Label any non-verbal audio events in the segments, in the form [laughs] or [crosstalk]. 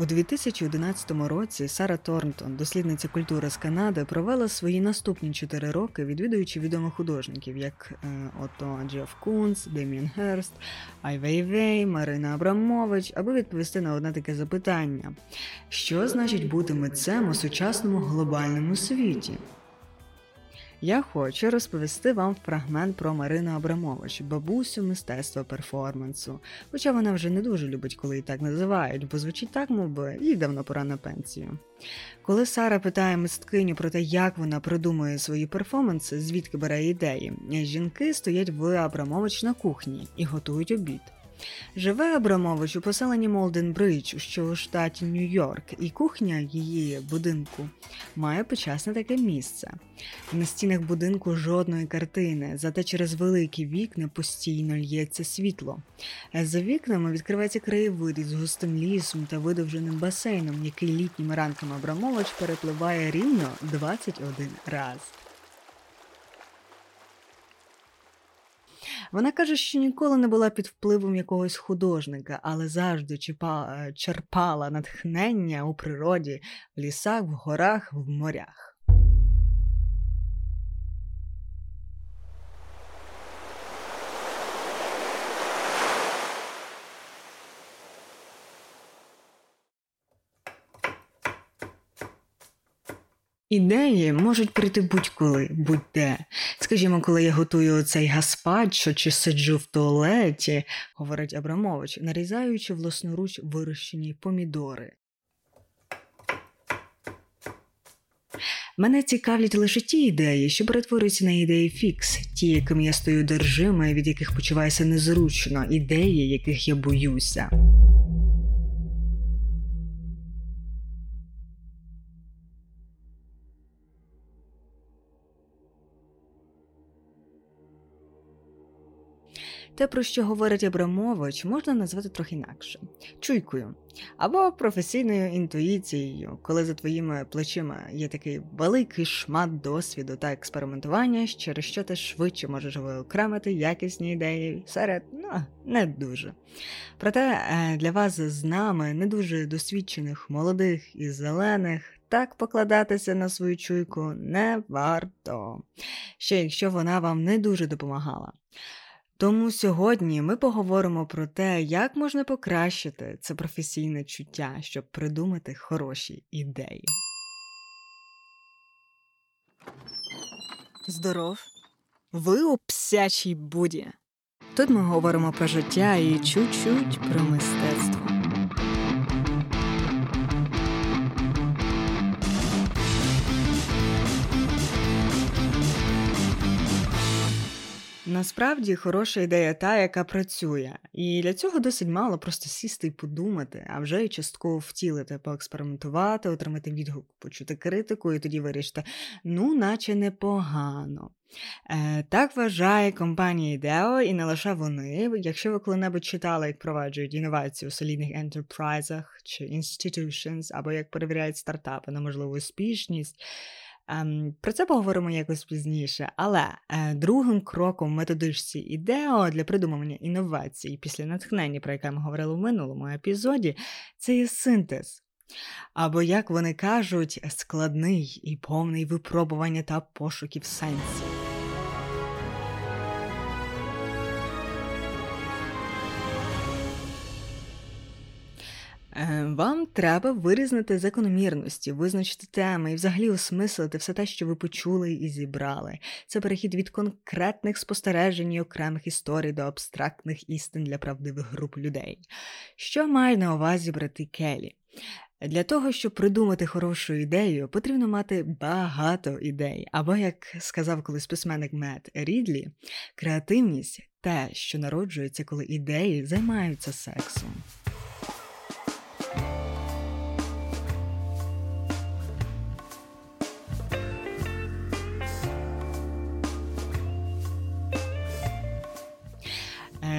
У 2011 році Сара Торнтон, дослідниця культури з Канади, провела свої наступні чотири роки, відвідуючи відомих художників, як е, ото Джеф Кунс, Деміан Герст, Вейвей, Марина Абрамович, аби відповісти на одне таке запитання: що значить бути митцем у сучасному глобальному світі? Я хочу розповісти вам фрагмент про Марину Абрамович, бабусю мистецтва перформансу. Хоча вона вже не дуже любить, коли її так називають, бо звучить так, мов би, їй давно пора на пенсію. Коли Сара питає мисткиню про те, як вона придумує свої перформанси, звідки бере ідеї, жінки стоять в Абрамович на кухні і готують обід. Живе Абрамович у поселенні Молден Бридж, що у штаті Нью-Йорк, і кухня її будинку має почасне таке місце. На стінах будинку жодної картини, зате через великі вікна постійно л'ється світло. За вікнами відкривається краєвид із густим лісом та видовженим басейном, який літніми ранками Абрамович перепливає рівно 21 раз. Вона каже, що ніколи не була під впливом якогось художника, але завжди черпала натхнення у природі, в лісах, в горах, в морях. Ідеї можуть прийти будь-коли, будь-де. Скажімо, коли я готую цей гаспачо чи сиджу в туалеті, говорить Абрамович, нарізаючи власноруч вирощені помідори. Мене цікавлять лише ті ідеї, що перетворюються на ідеї фікс, ті, якими я стою держима і від яких почуваюся незручно, ідеї, яких я боюся. Те, про що говорить Абрамович, можна назвати трохи інакше чуйкою або професійною інтуїцією, коли за твоїми плечима є такий великий шмат досвіду та експериментування, через що ти швидше можеш виокремити якісні ідеї серед ну, не дуже. Проте е, для вас з нами, не дуже досвідчених, молодих і зелених. Так покладатися на свою чуйку не варто, ще якщо вона вам не дуже допомагала. Тому сьогодні ми поговоримо про те, як можна покращити це професійне чуття, щоб придумати хороші ідеї. Здоров! Ви у псячій буді. Тут ми говоримо про життя і чуть-чуть про мистецтво. Насправді хороша ідея та, яка працює, і для цього досить мало просто сісти і подумати, а вже й частково втілити, поекспериментувати, отримати відгук, почути критику, і тоді вирішити, ну, наче непогано. Е, Так вважає компанія ідео, і не лише вони. Якщо ви коли-небудь читали, як проваджують інновації у солідних ентерпрайзах чи institutions, або як перевіряють стартапи на можливу успішність. Ем, про це поговоримо якось пізніше. Але е, другим кроком в методичці ідео для придумування інновацій після натхнення, про яке ми говорили в минулому епізоді, це є синтез. Або, як вони кажуть, складний і повний випробування та пошуків сенсів. Вам треба вирізнити закономірності, визначити теми і взагалі осмислити все те, що ви почули і зібрали. Це перехід від конкретних спостережень і окремих історій до абстрактних істин для правдивих груп людей. Що має на увазі брати Келі? Для того, щоб придумати хорошу ідею, потрібно мати багато ідей. Або, як сказав колись письменник Мет Рідлі, креативність те, що народжується, коли ідеї займаються сексом.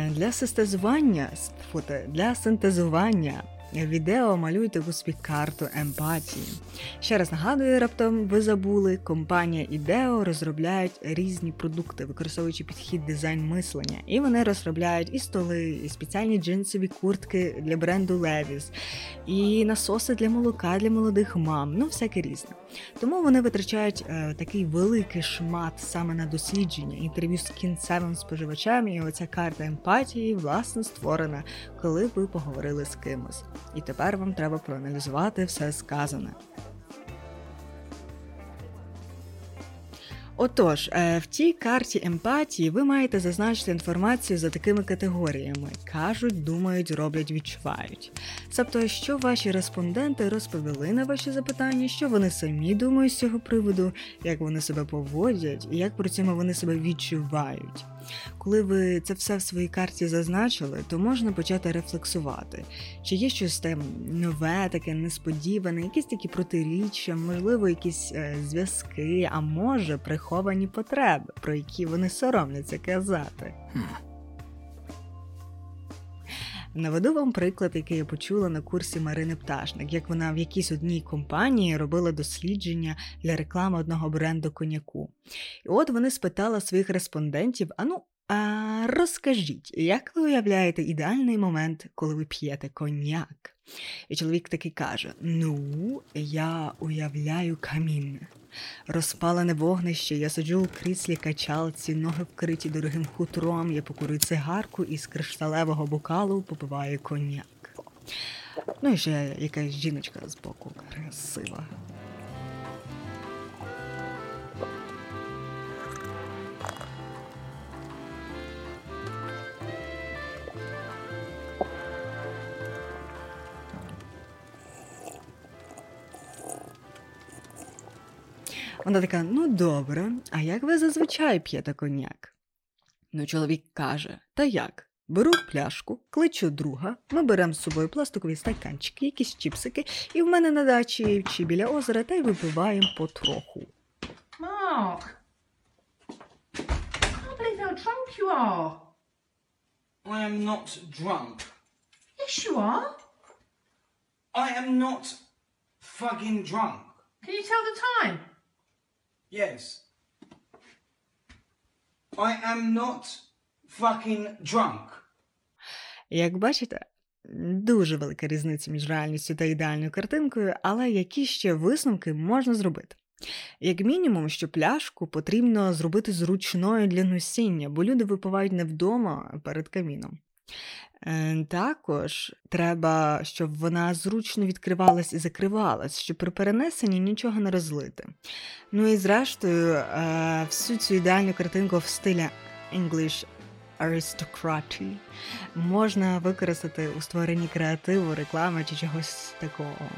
Для синтезування для синтезування відео малюйте у собі карту емпатії. Ще раз нагадую, раптом ви забули, компанія Ідео розробляють різні продукти, використовуючи підхід дизайн мислення. І вони розробляють і столи, і спеціальні джинсові куртки для бренду Levi's, і насоси для молока для молодих мам, ну всяке різне. Тому вони витрачають е, такий великий шмат саме на дослідження, інтерв'ю з кінцевим споживачем, і оця карта емпатії, власне, створена, коли ви поговорили з кимось. І тепер вам треба проаналізувати все сказане. Отож, е, в тій карті емпатії ви маєте зазначити інформацію за такими категоріями: кажуть, думають, роблять, відчувають. Тобто, що ваші респонденти розповіли на ваші запитання, що вони самі думають з цього приводу, як вони себе поводять і як при цьому вони себе відчувають. Коли ви це все в своїй карті зазначили, то можна почати рефлексувати, чи є щось там нове, таке несподіване, якісь такі протиріччя, можливо, якісь е, зв'язки, а може приховані потреби, про які вони соромляться казати. Наведу вам приклад, який я почула на курсі Марини Пташник, як вона в якійсь одній компанії робила дослідження для реклами одного бренду коньяку. І от вони спитали своїх респондентів: а ну, а розкажіть, як ви уявляєте ідеальний момент, коли ви п'єте коньяк? І чоловік таки каже: Ну, я уявляю камін. Розпалене вогнище, я сиджу у кріслі качалці, ноги вкриті дорогим хутром, я покурю цигарку і з кришталевого бокалу попиваю коньяк. Ну і ще якась жіночка з боку красива. Вона така: ну добре, а як ви зазвичай п'єте коньяк? Ну, чоловік каже: Та як? Беру пляшку, кличу друга, ми беремо з собою пластикові стаканчики, якісь чіпсики, і в мене на дачі чи біля озера та й випиваємо потроху. How drunk you are. I am not drunk. Yes, you are. I am not fucking drunk. Can you tell the time? Yes. I am not fucking drunk. Як бачите, дуже велика різниця між реальністю та ідеальною картинкою, але які ще висновки можна зробити? Як мінімум, що пляшку потрібно зробити зручною для носіння, бо люди випивають не вдома а перед каміном. Е, Також треба, щоб вона зручно відкривалась і закривалась, щоб при перенесенні нічого не розлити. Ну і зрештою, е, всю цю ідеальну картинку в стилі English Aristocracy можна використати у створенні креативу, реклами чи чогось такого.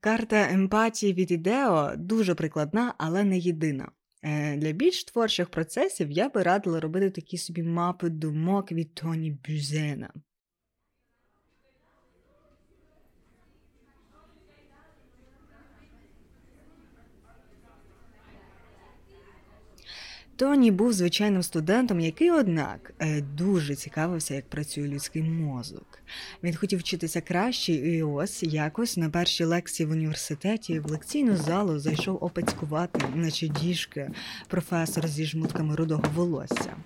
Карта емпатії від ідео дуже прикладна, але не єдина. Е, Для більш творчих процесів я би радила робити такі собі мапи думок від Тоні Бюзена. Тоні був звичайним студентом, який, однак, е, дуже цікавився, як працює людський мозок. Він хотів вчитися краще, і ось якось на першій лекції в університеті в лекційну залу зайшов опецькувати, наче діжки, професор зі жмутками рудого волосся.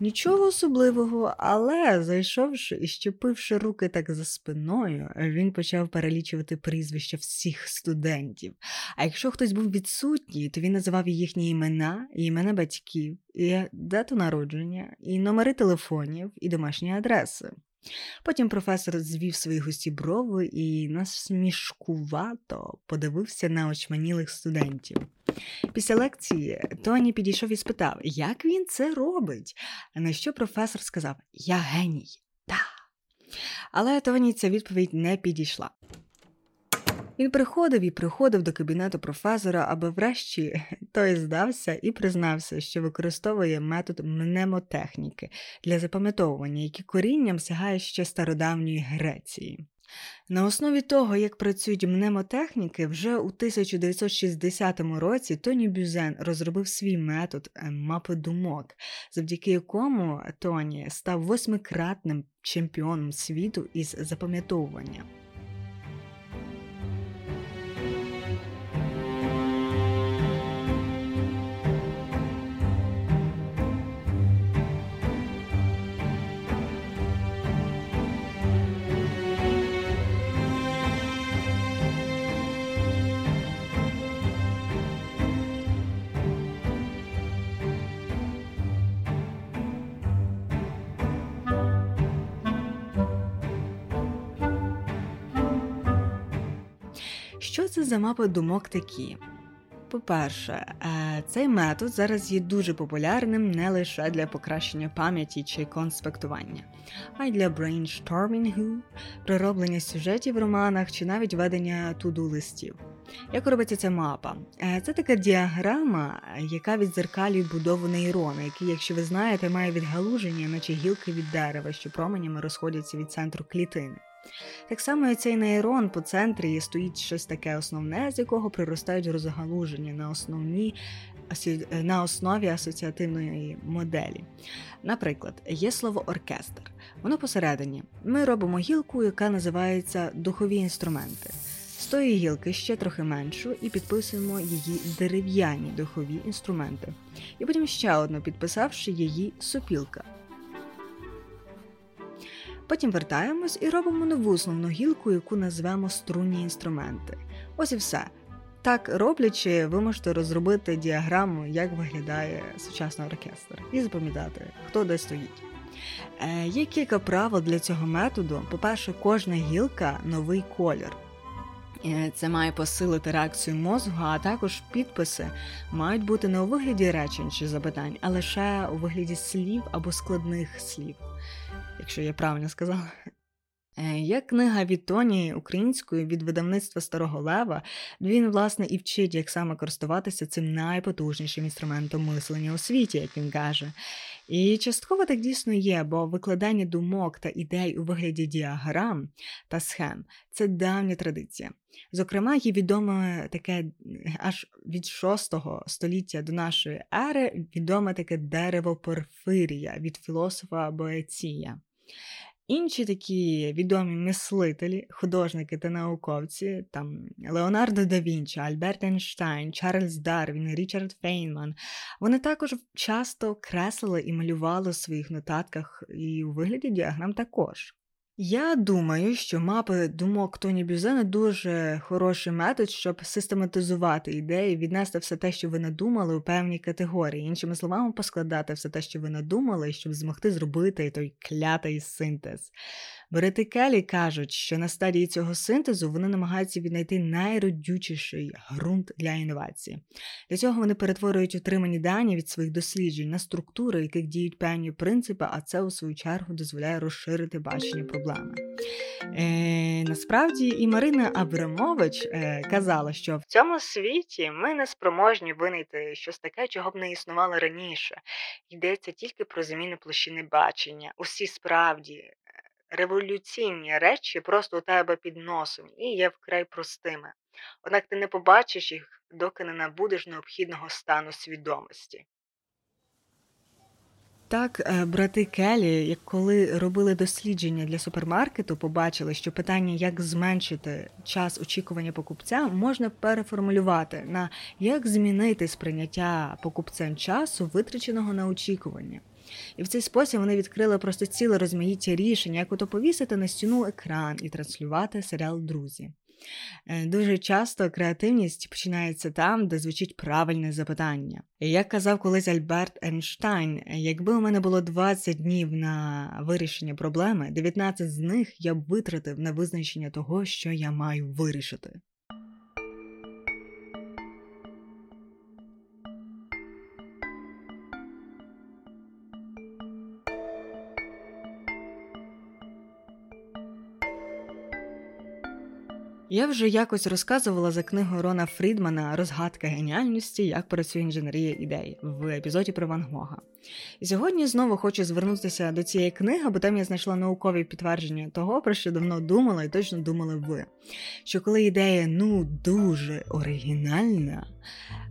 Нічого особливого, але зайшовши і щепивши руки так за спиною, він почав перелічувати прізвища всіх студентів. А якщо хтось був відсутній, то він називав їхні імена, і імена батьків, і дату народження, і номери телефонів, і домашні адреси. Потім професор звів свої густі брови і насмішкувато подивився на очманілих студентів. Після лекції Тоні підійшов і спитав, як він це робить. На що професор сказав: Я геній, та. Але Тоні ця відповідь не підійшла. Він приходив і приходив до кабінету професора, аби врешті [laughs] той здався і признався, що використовує метод мнемотехніки для запам'ятовування, який корінням сягає ще стародавньої Греції. На основі того, як працюють мнемотехніки, вже у 1960 році Тоні Бюзен розробив свій метод е, мапи думок, завдяки якому Тоні став восьмикратним чемпіоном світу із запам'ятовування. Що це за мапи думок такі? По-перше, е, цей метод зараз є дуже популярним не лише для покращення пам'яті чи конспектування, а й для брейнштормінгу, пророблення сюжетів в романах чи навіть ведення туду листів. Як робиться ця мапа? Е, це така діаграма, яка відзеркалює будову нейрона, який, якщо ви знаєте, має відгалуження, наче гілки від дерева, що променями розходяться від центру клітини. Так само і цей нейрон по центрі стоїть щось таке основне, з якого приростають розгалуження на основні на основі асоціативної моделі. Наприклад, є слово оркестр. Воно посередині. Ми робимо гілку, яка називається духові інструменти. З тої гілки ще трохи меншу і підписуємо її дерев'яні духові інструменти. І потім ще одну, підписавши її сопілка. Потім вертаємось і робимо нову основну гілку, яку назвемо струнні інструменти. Ось і все. Так роблячи, ви можете розробити діаграму, як виглядає сучасний оркестр, і запам'ятати, хто де стоїть. Е, Є кілька правил для цього методу. По-перше, кожна гілка новий колір. Е, це має посилити реакцію мозку, а також підписи мають бути не у вигляді речень чи запитань, а лише у вигляді слів або складних слів якщо я правильно сказала. Е, є книга від Тоні українською від видавництва Старого Лева, він, власне, і вчить, як саме користуватися цим найпотужнішим інструментом мислення у світі, як він каже. І частково так дійсно є, бо викладання думок та ідей у вигляді діаграм та схем це давня традиція. Зокрема, є відоме таке аж від 6 століття до нашої ери відоме таке дерево Порфирія від філософа Боеція. Інші такі відомі мислителі, художники та науковці, там Леонардо да Вінчі, Альберт Ейнштейн, Чарльз Дарвін, Річард Фейнман, вони також часто креслили і малювали у своїх нотатках і у вигляді діаграм також. Я думаю, що мапи думок Тоні Бюзена дуже хороший метод, щоб систематизувати ідеї, віднести все те, що ви надумали, у певні категорії, іншими словами, поскладати все те, що ви надумали, щоб змогти зробити той клятий синтез. Берети Келі кажуть, що на стадії цього синтезу вони намагаються віднайти найродючіший ґрунт для інновації. Для цього вони перетворюють отримані дані від своїх досліджень на структури, яких діють певні принципи, а це у свою чергу дозволяє розширити бачення проблеми. Е, Насправді і Марина Абрамович е, казала, що в цьому світі ми не спроможні винайти щось таке, чого б не існувало раніше. Йдеться тільки про зміни площини бачення. Усі справді революційні речі просто у тебе під носом і є вкрай простими. Однак ти не побачиш їх, доки не набудеш необхідного стану свідомості. Так, е, брати Келі, як коли робили дослідження для супермаркету, побачили, що питання, як зменшити час очікування покупця, можна переформулювати на як змінити сприйняття покупцем часу, витраченого на очікування. І в цей спосіб вони відкрили просто ціле розмаїття рішень, як ото повісити на стіну екран і транслювати серіал Друзі. Е, дуже часто креативність починається там, де звучить правильне запитання. Як казав колись Альберт Ейнштейн, якби у мене було 20 днів на вирішення проблеми, 19 з них я б витратив на визначення того, що я маю вирішити. Я вже якось розказувала за книгу Рона Фрідмана Розгадка геніальності, як працює інженерія ідей в епізоді про Ван Гога. І сьогодні знову хочу звернутися до цієї книги, бо там я знайшла наукові підтвердження того, про що давно думала і точно думали ви. Що коли ідея ну дуже оригінальна,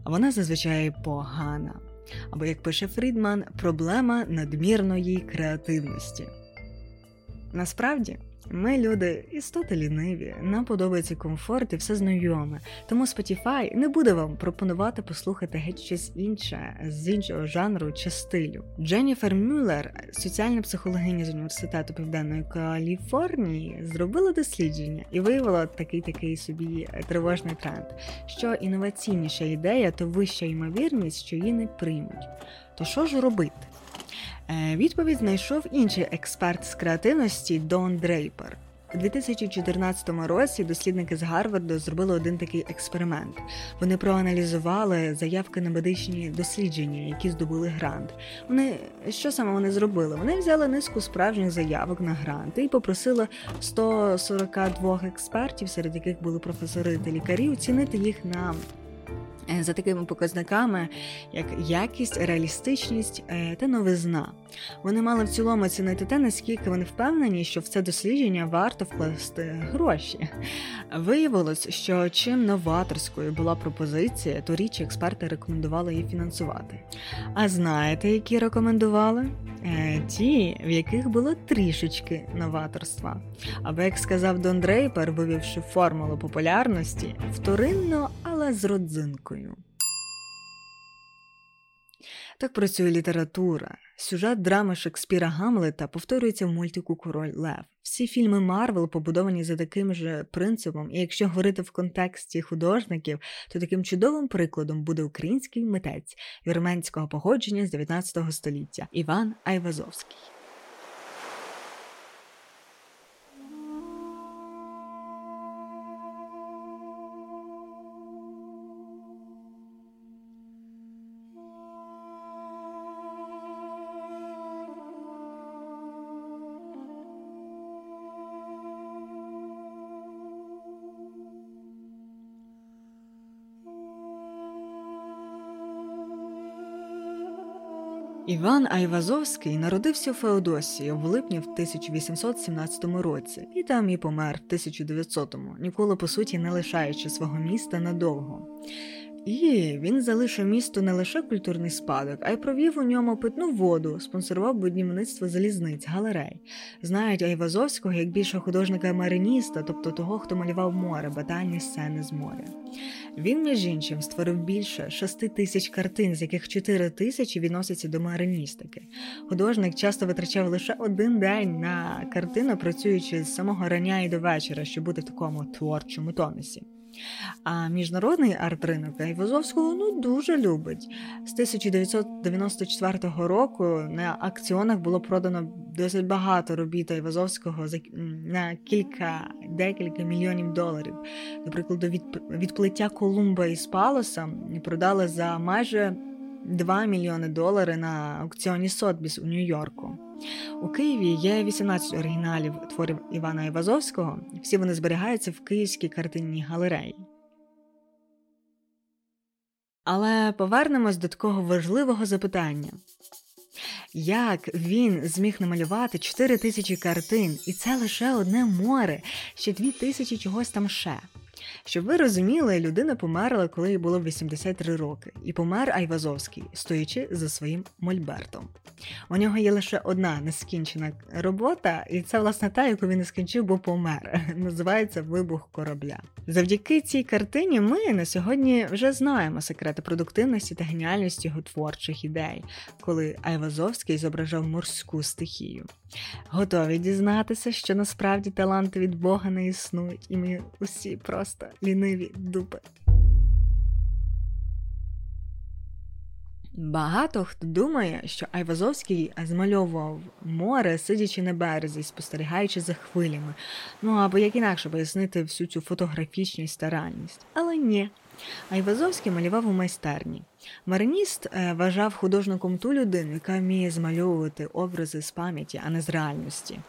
вона зазвичай погана. Або, як пише Фрідман, проблема надмірної креативності. Насправді. Ми, люди, істоти ліниві, нам подобається комфорт і все знайоме. Тому Spotify не буде вам пропонувати послухати геть щось інше з іншого жанру чи стилю. Дженніфер Мюллер, соціальна психологиня з університету Південної Каліфорнії, зробила дослідження і виявила такий такий собі тривожний тренд, що інноваційніша ідея, то вища ймовірність, що її не приймуть. То що ж робити? Е, відповідь знайшов інший експерт з креативності Дон Дрейпер. У 2014 році дослідники з Гарварду зробили один такий експеримент. Вони проаналізували заявки на медичні дослідження, які здобули грант. Вони що саме вони зробили? Вони взяли низку справжніх заявок на гранти і попросили 142 експертів, серед яких були професори та лікарі, оцінити їх на за такими показниками, як якість, реалістичність е, та новизна. Вони мали в цілому оцінити те, наскільки вони впевнені, що в це дослідження варто вкласти гроші. Виявилось, що чим новаторською була пропозиція, то річ експерти рекомендували її фінансувати. А знаєте, які рекомендували? Е, ті, в яких було трішечки новаторства. Або, як сказав Дон Дрейпер, вивівши формулу популярності, вторинно, але з родзинкою. Так працює література. Сюжет драми Шекспіра Гамлета повторюється в мультику Король Лев. Всі фільми Марвел побудовані за таким же принципом, і якщо говорити в контексті художників, то таким чудовим прикладом буде український митець вірменського походження з 19 століття Іван Айвазовський. Іван Айвазовський народився в Феодосії в липні в 1817 році і там і помер в 1900-му, ніколи по суті не лишаючи свого міста надовго. І він залишив місту не лише культурний спадок, а й провів у ньому питну воду, спонсорував будівництво залізниць, галерей. Знають Айвазовського як більше художника-мариніста, тобто того, хто малював море, батальні сцени з моря. Він, між іншим, створив більше шести тисяч картин, з яких чотири тисячі відносяться до мариністики. Художник часто витрачав лише один день на картину, працюючи з самого рання і до вечора, щоб бути в такому творчому тонусі. А міжнародний арт-ринок Айвазовського ну дуже любить. З 1994 року на акціонах було продано досить багато робіт Айвазовського на кілька декілька мільйонів доларів. Наприклад, від відплиття Колумба із Палоса продали за майже 2 мільйони доларів на аукціоні Сотбіс у Нью-Йорку. У Києві є 18 оригіналів творів Івана Івазовського. Всі вони зберігаються в Київській картинній галереї. Але повернемось до такого важливого запитання. Як він зміг намалювати 4 тисячі картин, і це лише одне море, ще 2 тисячі чогось там ще. Щоб ви розуміли, людина померла, коли їй було 83 роки, і помер Айвазовський, стоячи за своїм мольбертом. У нього є лише одна нескінчена робота, і це власне та, яку він не скінчив, бо помер. [laughs] Називається Вибух корабля. Завдяки цій картині ми на сьогодні вже знаємо секрети продуктивності та геніальності його творчих ідей, коли Айвазовський зображав морську стихію. Готові дізнатися, що насправді таланти від Бога не існують, і ми усі просто ліниві дупи. Багато хто думає, що Айвазовський змальовував море, сидячи на березі, спостерігаючи за хвилями, ну або як інакше пояснити всю цю фотографічність та реальність. Але ні. Айвазовський малював у майстерні. Мариніст е, вважав художником ту людину, яка вміє змальовувати образи з пам'яті, а не з реальності.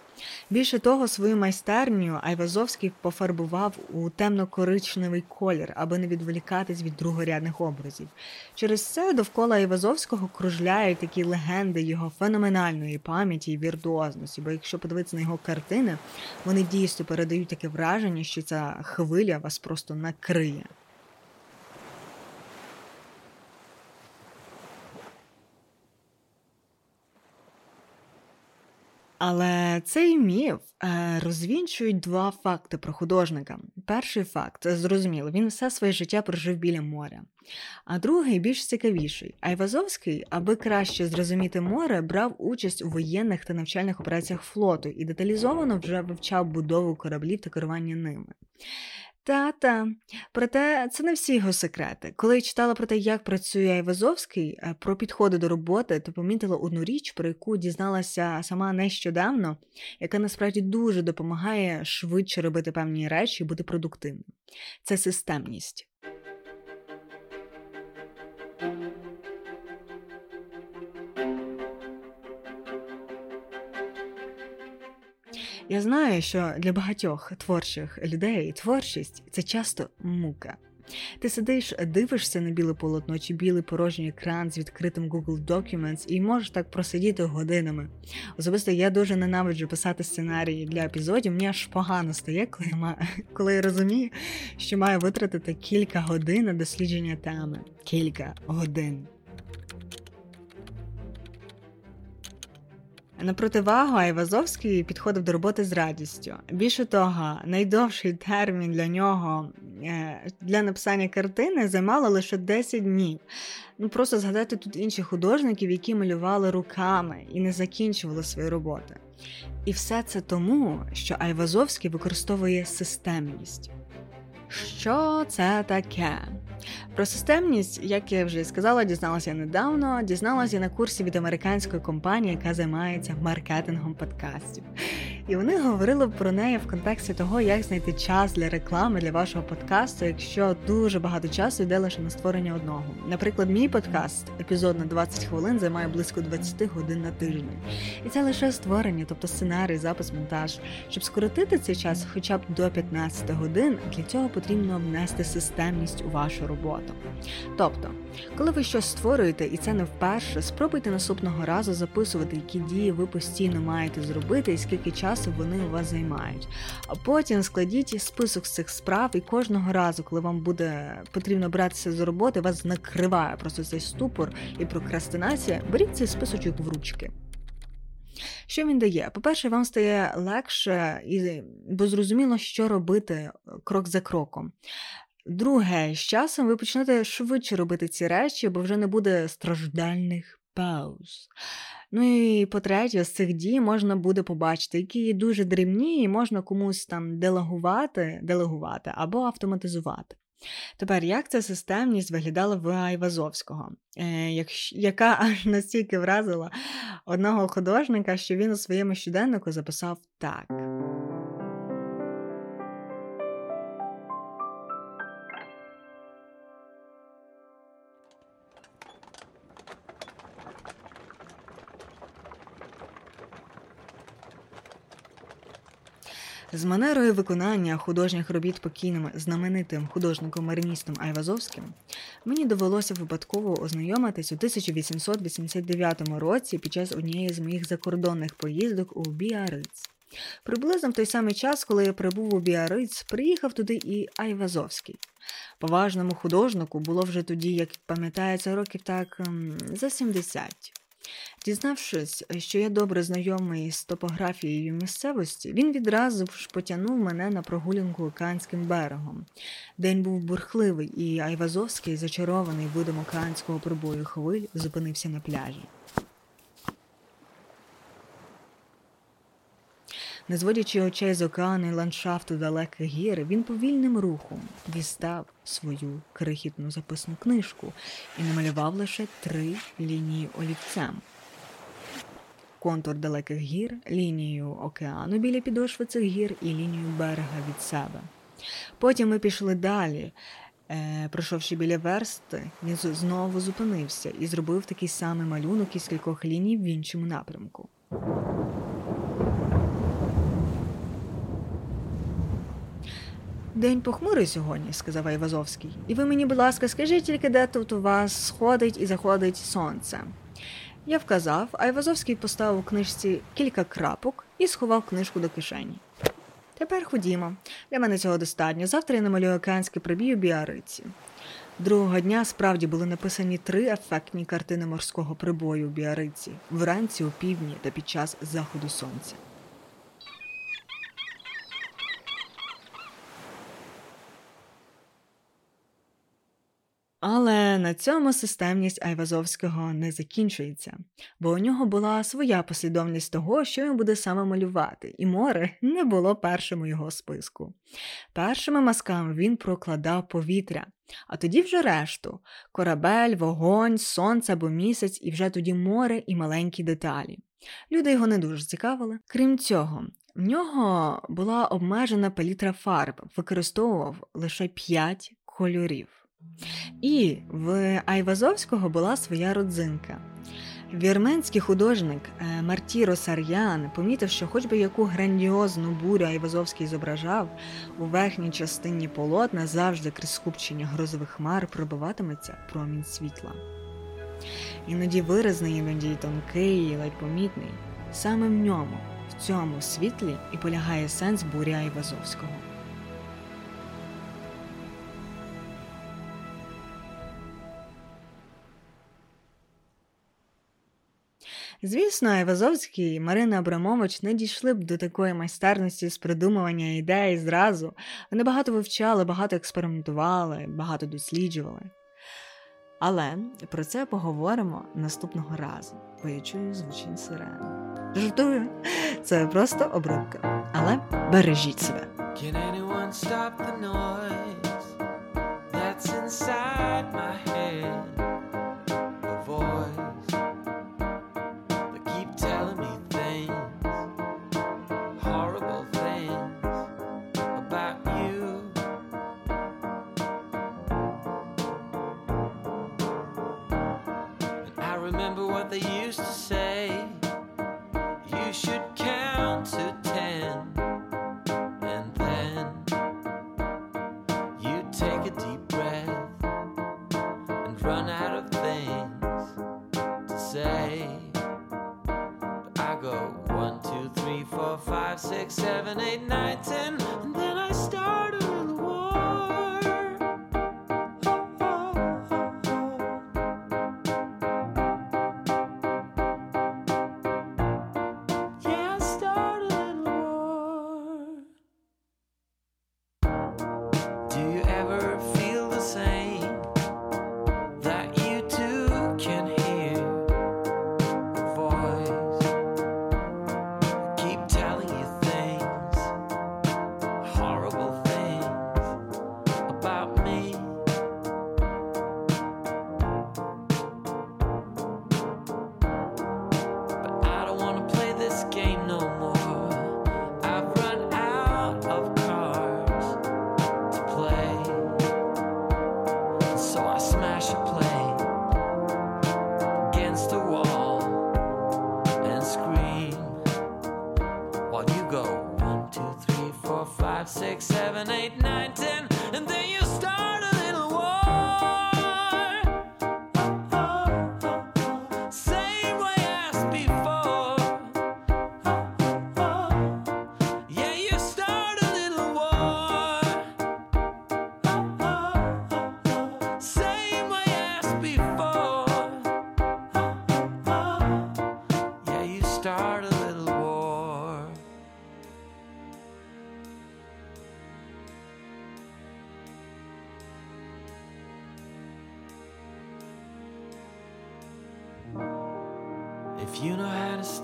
Більше того, свою майстерню Айвазовський пофарбував у темно-коричневий колір, аби не відволікатись від другорядних образів. Через це довкола Айвазовського кружляють такі легенди його феноменальної пам'яті і віртуозності. Бо якщо подивитися на його картини, вони дійсно передають таке враження, що ця хвиля вас просто накриє. Але цей міф е, розвінчують два факти про художника. Перший факт зрозуміло, він все своє життя прожив біля моря. А другий більш цікавіший. Айвазовський, аби краще зрозуміти море, брав участь у воєнних та навчальних операціях флоту і деталізовано вже вивчав будову кораблів та керування ними. Та-та, проте це не всі його секрети. Коли я читала про те, як працює Айвазовський, е, про підходи до роботи, то помітила одну річ, про яку дізналася сама нещодавно, яка насправді дуже допомагає швидше робити певні речі і бути продуктивним. Це системність. Я знаю, що для багатьох творчих людей творчість це часто мука. Ти сидиш, дивишся на біле полотно чи білий порожній екран з відкритим Google Documents і можеш так просидіти годинами. Особисто я дуже ненавиджу писати сценарії для епізодів. Мені аж погано стає, коли я, маю, коли я розумію, що маю витратити кілька годин на дослідження теми. Кілька годин. На противагу Айвазовський підходив до роботи з радістю. Більше того, найдовший термін для нього е, для написання картини займало лише 10 днів. Ну просто згадати тут інших художників, які малювали руками і не закінчували свої роботи. І все це тому, що Айвазовський використовує системність. Що це таке? Про системність, як я вже сказала, дізналася недавно. Дізналася на курсі від американської компанії, яка займається маркетингом подкастів. І вони говорили про неї в контексті того, як знайти час для реклами для вашого подкасту, якщо дуже багато часу йде лише на створення одного. Наприклад, мій подкаст, епізод на 20 хвилин, займає близько 20 годин на тиждень. І це лише створення, тобто сценарій, запис, монтаж. Щоб скоротити цей час, хоча б до 15 годин, для цього потрібно внести системність у вашу роботу. Тобто, коли ви щось створюєте, і це не вперше, спробуйте наступного разу записувати, які дії ви постійно маєте зробити, і скільки часу вони у вас займають. А потім складіть список з цих справ, і кожного разу, коли вам буде потрібно братися з роботи, вас накриває просто цей ступор і прокрастинація. Беріть цей списочок в ручки. Що він дає? По-перше, вам стає легше, і, бо зрозуміло, що робити крок за кроком. Друге, з часом ви почнете швидше робити ці речі, бо вже не буде страждальних пауз. Ну і по-третє, з цих дій можна буде побачити, які дуже дрібні, і можна комусь там делегувати, делегувати або автоматизувати. Тепер, як ця системність виглядала в Айвазовського, е, яка аж настільки вразила одного художника, що він у своєму щоденнику записав так. З манерою виконання художніх робіт покійним знаменитим художником-мариністом Айвазовським мені довелося випадково ознайомитись у 1889 році під час однієї з моїх закордонних поїздок у Біариць. Приблизно в той самий час, коли я прибув у Біариць, приїхав туди і Айвазовський. Поважному художнику було вже тоді, як пам'ятається, років так ем, за 70. Дізнавшись, що я добре знайомий з топографією місцевості, він відразу ж потягнув мене на прогулянку океанським берегом. День був бурхливий, і Айвазовський, зачарований видом океанського прибою хвиль, зупинився на пляжі. Не зводячи очей з океану і ландшафту далеких гір, він повільним рухом дістав свою крихітну записну книжку і намалював лише три лінії олівцем. Контур далеких гір, лінію океану біля підошви цих гір і лінію берега від себе. Потім ми пішли далі. Е, пройшовши біля версти, він знову зупинився і зробив такий самий малюнок із кількох ліній в іншому напрямку. День похмурий сьогодні, сказав Айвазовський. І ви мені, будь ласка, скажіть тільки, де тут у вас сходить і заходить сонце. Я вказав, Айвазовський поставив у книжці кілька крапок і сховав книжку до кишені. Тепер ходімо. Для мене цього достатньо. Завтра я намалюю океанський прибій у Біариці. Другого дня справді були написані три ефектні картини морського прибою у Біариці вранці, у півдні та під час заходу сонця. Але на цьому системність Айвазовського не закінчується, бо у нього була своя послідовність того, що він буде саме малювати, і море не було першим у його списку. Першими мазками він прокладав повітря, а тоді вже решту корабель, вогонь, сонце або місяць, і вже тоді море і маленькі деталі. Люди його не дуже цікавили. Крім цього, в нього була обмежена палітра фарб, використовував лише п'ять кольорів. І в Айвазовського була своя родзинка. Вірменський художник е, Мартіро Сар'ян помітив, що хоч би яку грандіозну бурю Айвазовський зображав, у верхній частині полотна завжди крізь скупчення грозових хмар пробиватиметься промінь світла. Іноді виразний, іноді тонкий, і ледь помітний. Саме в ньому, в цьому світлі і полягає сенс бурі Айвазовського. Звісно, Айвазовський і Марина Абрамович не дійшли б до такої майстерності з придумування ідей зразу. Вони багато вивчали, багато експериментували, багато досліджували. Але про це поговоримо наступного разу, бо я чую звучні сирени. Жартую, це просто обробка. Але бережіть себе. Can anyone stop the noise that's inside my head?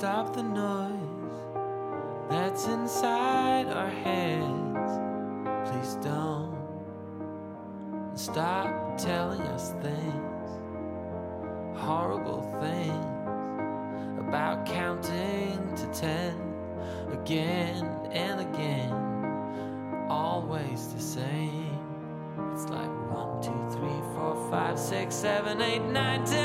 Stop the noise that's inside our heads, please don't stop telling us things, horrible things about counting to ten again and again, always the same. It's like one, two, three, four, five, six, seven, eight, nine, ten,